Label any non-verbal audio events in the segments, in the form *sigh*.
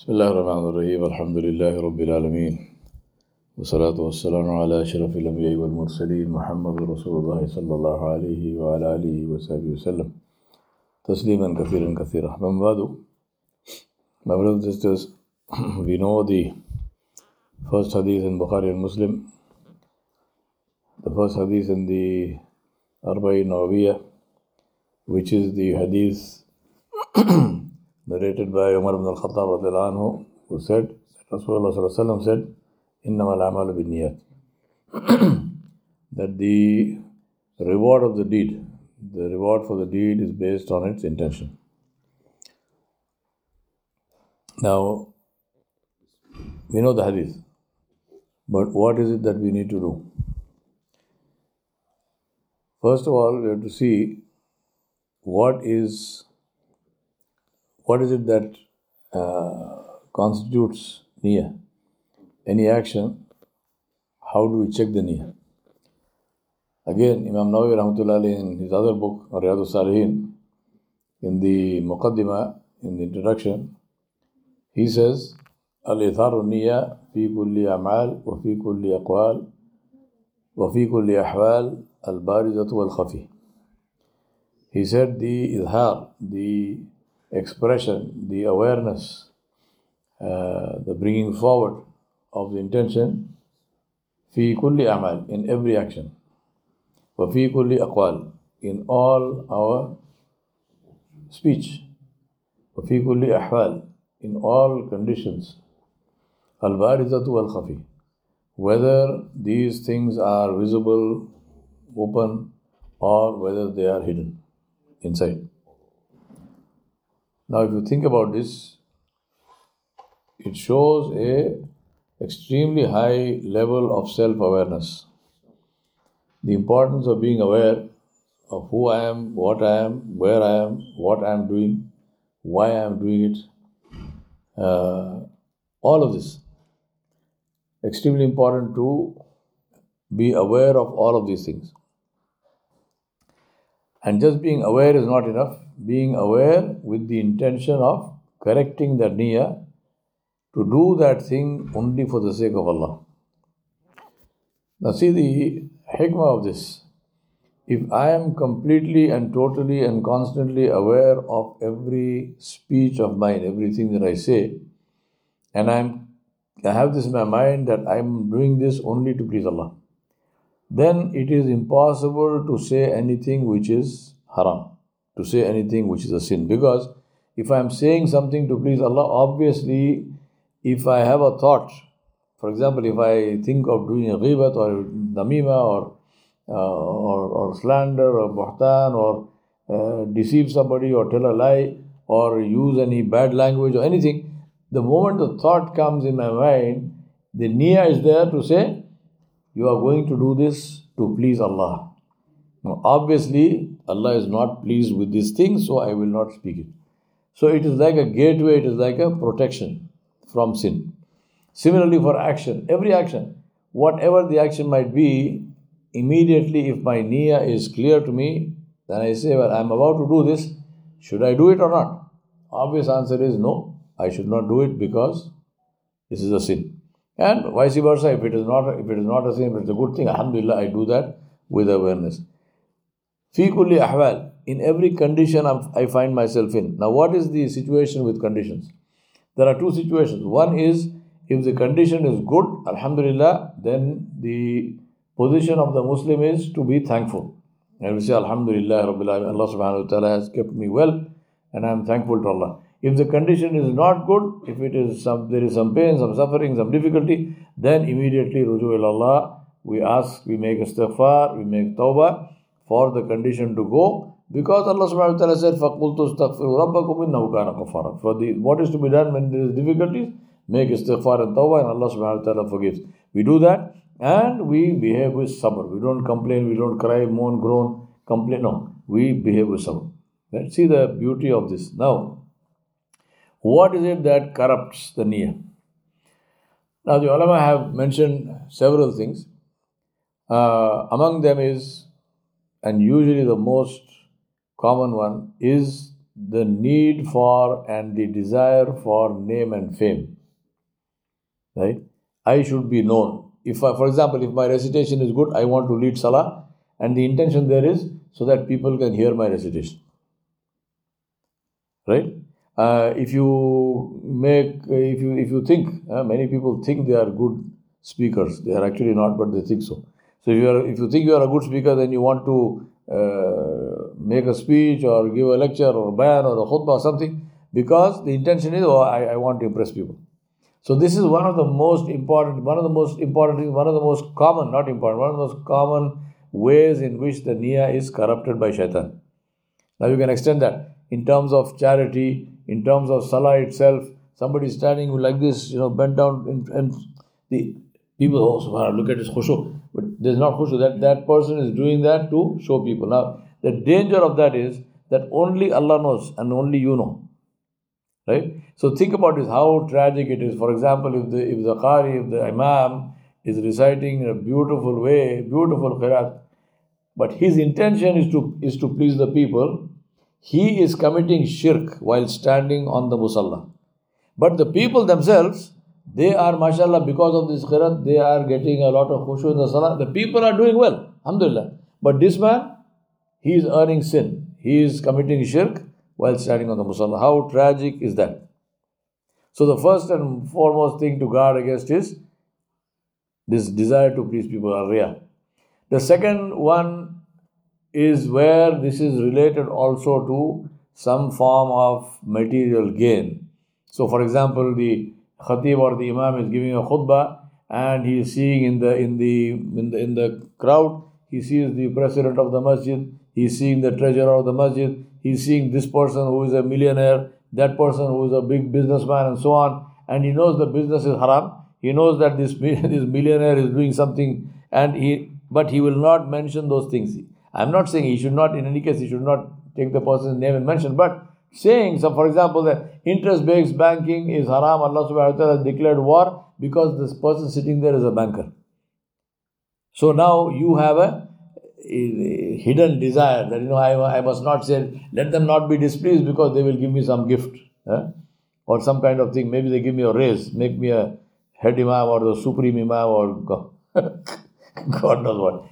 بسم الله الرحمن الرحيم الحمد لله رب العالمين والصلاة والسلام على أشرف الأنبياء والمرسلين محمد رسول الله صلى الله عليه وعلى آله وصحبه وسلم تسليما كثيرا كثيرا من بعد My brothers and sisters, *clears throat* we know the first hadith in Bukhari and Muslim, the first hadith in the Arba'in Nawawiyah, which is the hadith *clears throat* narrated by Umar ibn al-Khattab anhu, who said, Rasulullah said, Innama al-amalu *clears throat* that the reward of the deed, the reward for the deed is based on its intention. Now, we know the hadith, but what is it that we need to do? First of all, we have to see what is what is it that uh, constitutes niyyah? Any action, how do we check the niyyah? Again, Imam Nawawi rahmatullah in his other book, Riyadh Salihin, in the Muqaddimah, in the introduction, he says, الإثار النية في كل أعمال وفي كل أقوال وفي كل أحوال البارزة والخفي. He said the idhar, the expression, the awareness, uh, the bringing forward of the intention fi kulli amal, in every action, wa fi kulli aqwal, in all our speech, wa fi kulli ahwal, in all conditions, al barizatu wal khafi, whether these things are visible, open, or whether they are hidden inside. Now, if you think about this, it shows a extremely high level of self-awareness. The importance of being aware of who I am, what I am, where I am, what I am doing, why I am doing it, uh, all of this. Extremely important to be aware of all of these things. And just being aware is not enough. Being aware with the intention of correcting that niyyah to do that thing only for the sake of Allah. Now, see the hikmah of this. If I am completely and totally and constantly aware of every speech of mine, everything that I say, and I'm I have this in my mind that I'm doing this only to please Allah, then it is impossible to say anything which is haram, to say anything which is a sin. Because if I'm saying something to please Allah, obviously, if I have a thought, for example, if I think of doing a ghibat or namima or, uh, or, or slander or buhtan or uh, deceive somebody or tell a lie or use any bad language or anything, the moment the thought comes in my mind, the niyyah is there to say, you are going to do this to please Allah. Now, obviously, Allah is not pleased with this thing, so I will not speak it. So it is like a gateway, it is like a protection from sin. Similarly, for action, every action, whatever the action might be, immediately if my niyyah is clear to me, then I say, Well, I'm about to do this, should I do it or not? Obvious answer is no, I should not do it because this is a sin. And vice versa, if it is not if it is not a sin, it's a good thing, Alhamdulillah, I do that with awareness. Fi kulli ahwal, in every condition I'm, I find myself in. Now, what is the situation with conditions? There are two situations. One is if the condition is good, Alhamdulillah, then the position of the Muslim is to be thankful. And we say, Alhamdulillah, Allah subhanahu wa ta'ala has kept me well, and I am thankful to Allah. If the condition is not good, if it is some there is some pain, some suffering, some difficulty, then immediately ruju Allah, we ask, we make istighfar, we make tawbah for the condition to go. Because Allah subhanahu wa ta'ala said, فَقُلْتُ اسْتَغْفِرُوا رَبَّكُمْ إِنَّهُ كَانَ غَفَّارًا For the, what is to be done when there is difficulties? Make istighfar and tawbah and Allah subhanahu wa ta'ala forgives. We do that and we behave with sabr. We don't complain, we don't cry, moan, groan, complain. No, we behave with sabr. Let's see the beauty of this. Now, what is it that corrupts the niyyah? Now, the ulama have mentioned several things. Uh, among them is, and usually the most common one, is the need for and the desire for name and fame. Right? I should be known. If, I, for example, if my recitation is good, I want to lead salah, and the intention there is so that people can hear my recitation. Right? Uh, if you make, if you if you think, uh, many people think they are good speakers. They are actually not, but they think so. So if you are, if you think you are a good speaker, then you want to uh, make a speech or give a lecture or a bayan or a khutbah or something, because the intention is, oh, I, I want to impress people. So this is one of the most important, one of the most important, one of the most common, not important, one of the most common ways in which the niyyah is corrupted by shaitan. Now you can extend that in terms of charity, in terms of salah itself. Somebody standing like this, you know, bent down, and, and the people, oh, subhanAllah, look at his khushu. But there's not khushu. That, that person is doing that to show people. Now, the danger of that is that only Allah knows and only you know. Right? So think about this, how tragic it is. For example, if the if the Qari, if the Imam is reciting in a beautiful way, beautiful qirat, but his intention is to is to please the people, he is committing shirk while standing on the musalla. But the people themselves, they are, mashallah, because of this qirat, they are getting a lot of khushu in the salah. The people are doing well, alhamdulillah. But this man, he is earning sin. He is committing shirk while standing on the musalla. How tragic is that? So the first and foremost thing to guard against is this desire to please people, ar-riya. The second one is where this is related also to some form of material gain. So, for example, the khatib or the imam is giving a khutbah and he is seeing in the in the in the in the crowd he sees the president of the masjid he is seeing the treasurer of the masjid he is seeing this person who is a millionaire that person who is a big businessman and so on and he knows the business is haram he knows that this *laughs* this millionaire is doing something and he but he will not mention those things i'm not saying he should not in any case he should not take the person's name and mention but saying, so for example, that interest based banking is haram, Allah subhanahu wa ta'ala has declared war because this person sitting there is a banker. So now you have a, hidden desire that you know I, I must not say, let them not be displeased because they will give me some gift eh? or some kind of thing. Maybe they give me a raise, make me a head imam or the supreme imam or *laughs* *laughs* God knows what.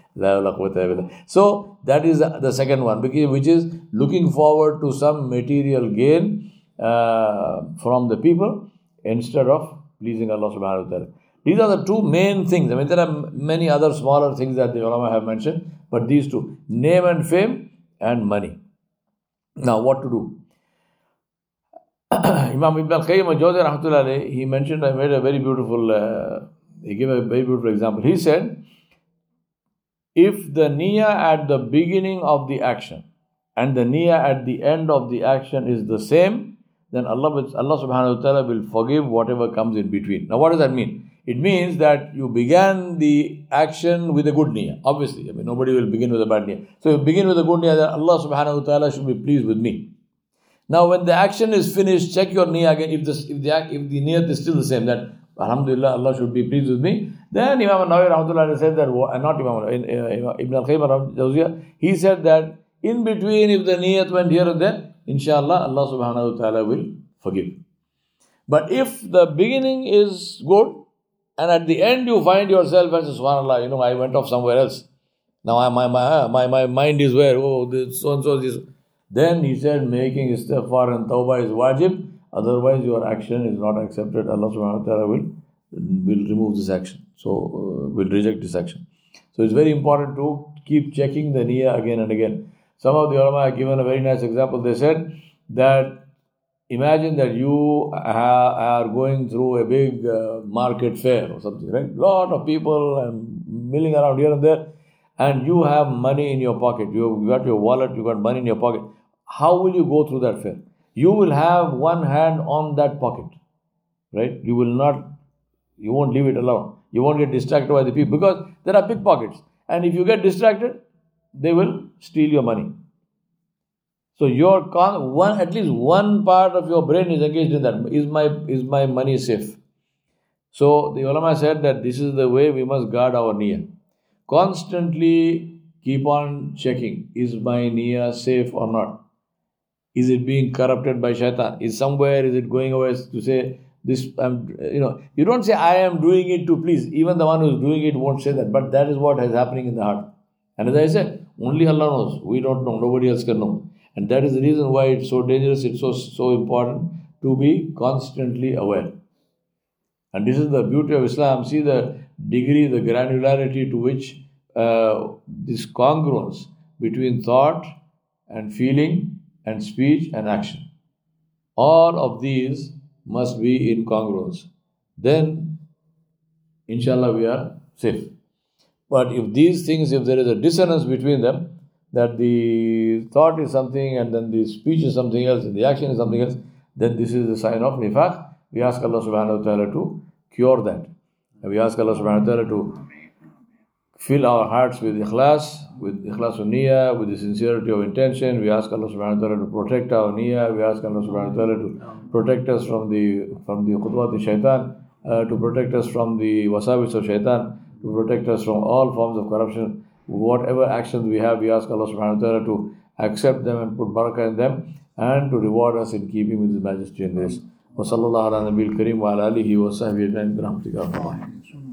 So that is the second one, which is looking forward to some material gain uh, from the people instead of pleasing Allah subhanahu wa ta'ala. These are the two main things. I mean, there are many other smaller things that the ulama have mentioned, but these two name and fame and money. Now, what to do? *clears throat* Imam Ibn al-Qayyim he mentioned, I made a very beautiful, uh, he gave a very beautiful example. He said, if the niyyah at the beginning of the action and the niyyah at the end of the action is the same, then Allah, Allah subhanahu wa ta'ala will forgive whatever comes in between. Now, what does that mean? It means that you began the action with a good niyyah. Obviously, I mean, nobody will begin with a bad niyyah. So, you begin with a good niyyah that Allah subhanahu wa ta'ala should be pleased with me. Now, when the action is finished, check your niyyah again. If, this, if, the, if the niyyah is still the same, that Alhamdulillah, Allah should be pleased with me. Then Imam Nawawi Rahmatullah said that, not Imam Ibn al-Qayyim he said that in between, if the niyat went here and there, inshallah, Allah subhanahu wa ta'ala will forgive. But if the beginning is good, and at the end you find yourself and say, subhanallah, you know, I went off somewhere else. Now I, my, my, ah, my, my mind is where, oh, this, so and so, this. Then he said, making istighfar and tawbah is wajib. Otherwise, your action is not accepted. Allah subhanahu wa ta'ala will, will remove this action. So, uh, will reject this action. So, it's very important to keep checking the niyyah again and again. Some of the ulama have given a very nice example. They said that imagine that you are going through a big uh, market fair or something, right? Lot of people and milling around here and there, and you have money in your pocket. You got your wallet, you got money in your pocket. How will you go through that fair? you will have one hand on that pocket. Right? You will not, you won't leave it alone. You won't get distracted by the people because there are pickpockets. And if you get distracted, they will steal your money. So your con- one at least one part of your brain is engaged in that. Is my is my money safe? So the ulama said that this is the way we must guard our niyyah. Constantly keep on checking: is my niyyah safe or not? Is it being corrupted by shaitan? Is somewhere, is it going away to say, this, I'm, you know, you don't say, I am doing it to please. Even the one who's doing it won't say that. But that is what is happening in the heart. And as I said, only Allah knows. We don't know. Nobody else can know. And that is the reason why it's so dangerous, it's so, so important to be constantly aware. And this is the beauty of Islam. See the degree, the granularity to which uh, this congruence between thought and feeling and speech and action. All of these must be in congruence. Then, inshallah, we are safe. But if these things, if there is a dissonance between them, that the thought is something and then the speech is something else and the action is something else, then this is the sign of nifaq. We ask Allah subhanahu wa ta'ala to cure that. And we ask Allah subhanahu wa ta'ala to fill our hearts with ikhlas, with ikhlas of niyyah, with the sincerity of intention. We ask Allah subhanahu wa ta'ala to protect our niyyah. We ask Allah subhanahu wa ta'ala to protect us from the from the khutwat of shaitan, uh, to protect us from the wasabis of shaitan, to protect us from all forms of corruption. Whatever actions we have, we ask Allah subhanahu wa ta'ala to accept them and put barakah in them and to reward us in keeping with His majesty and grace. وصلى الله على نبي الكريم وعلى آله وصحبه أجمعين برحمتك يا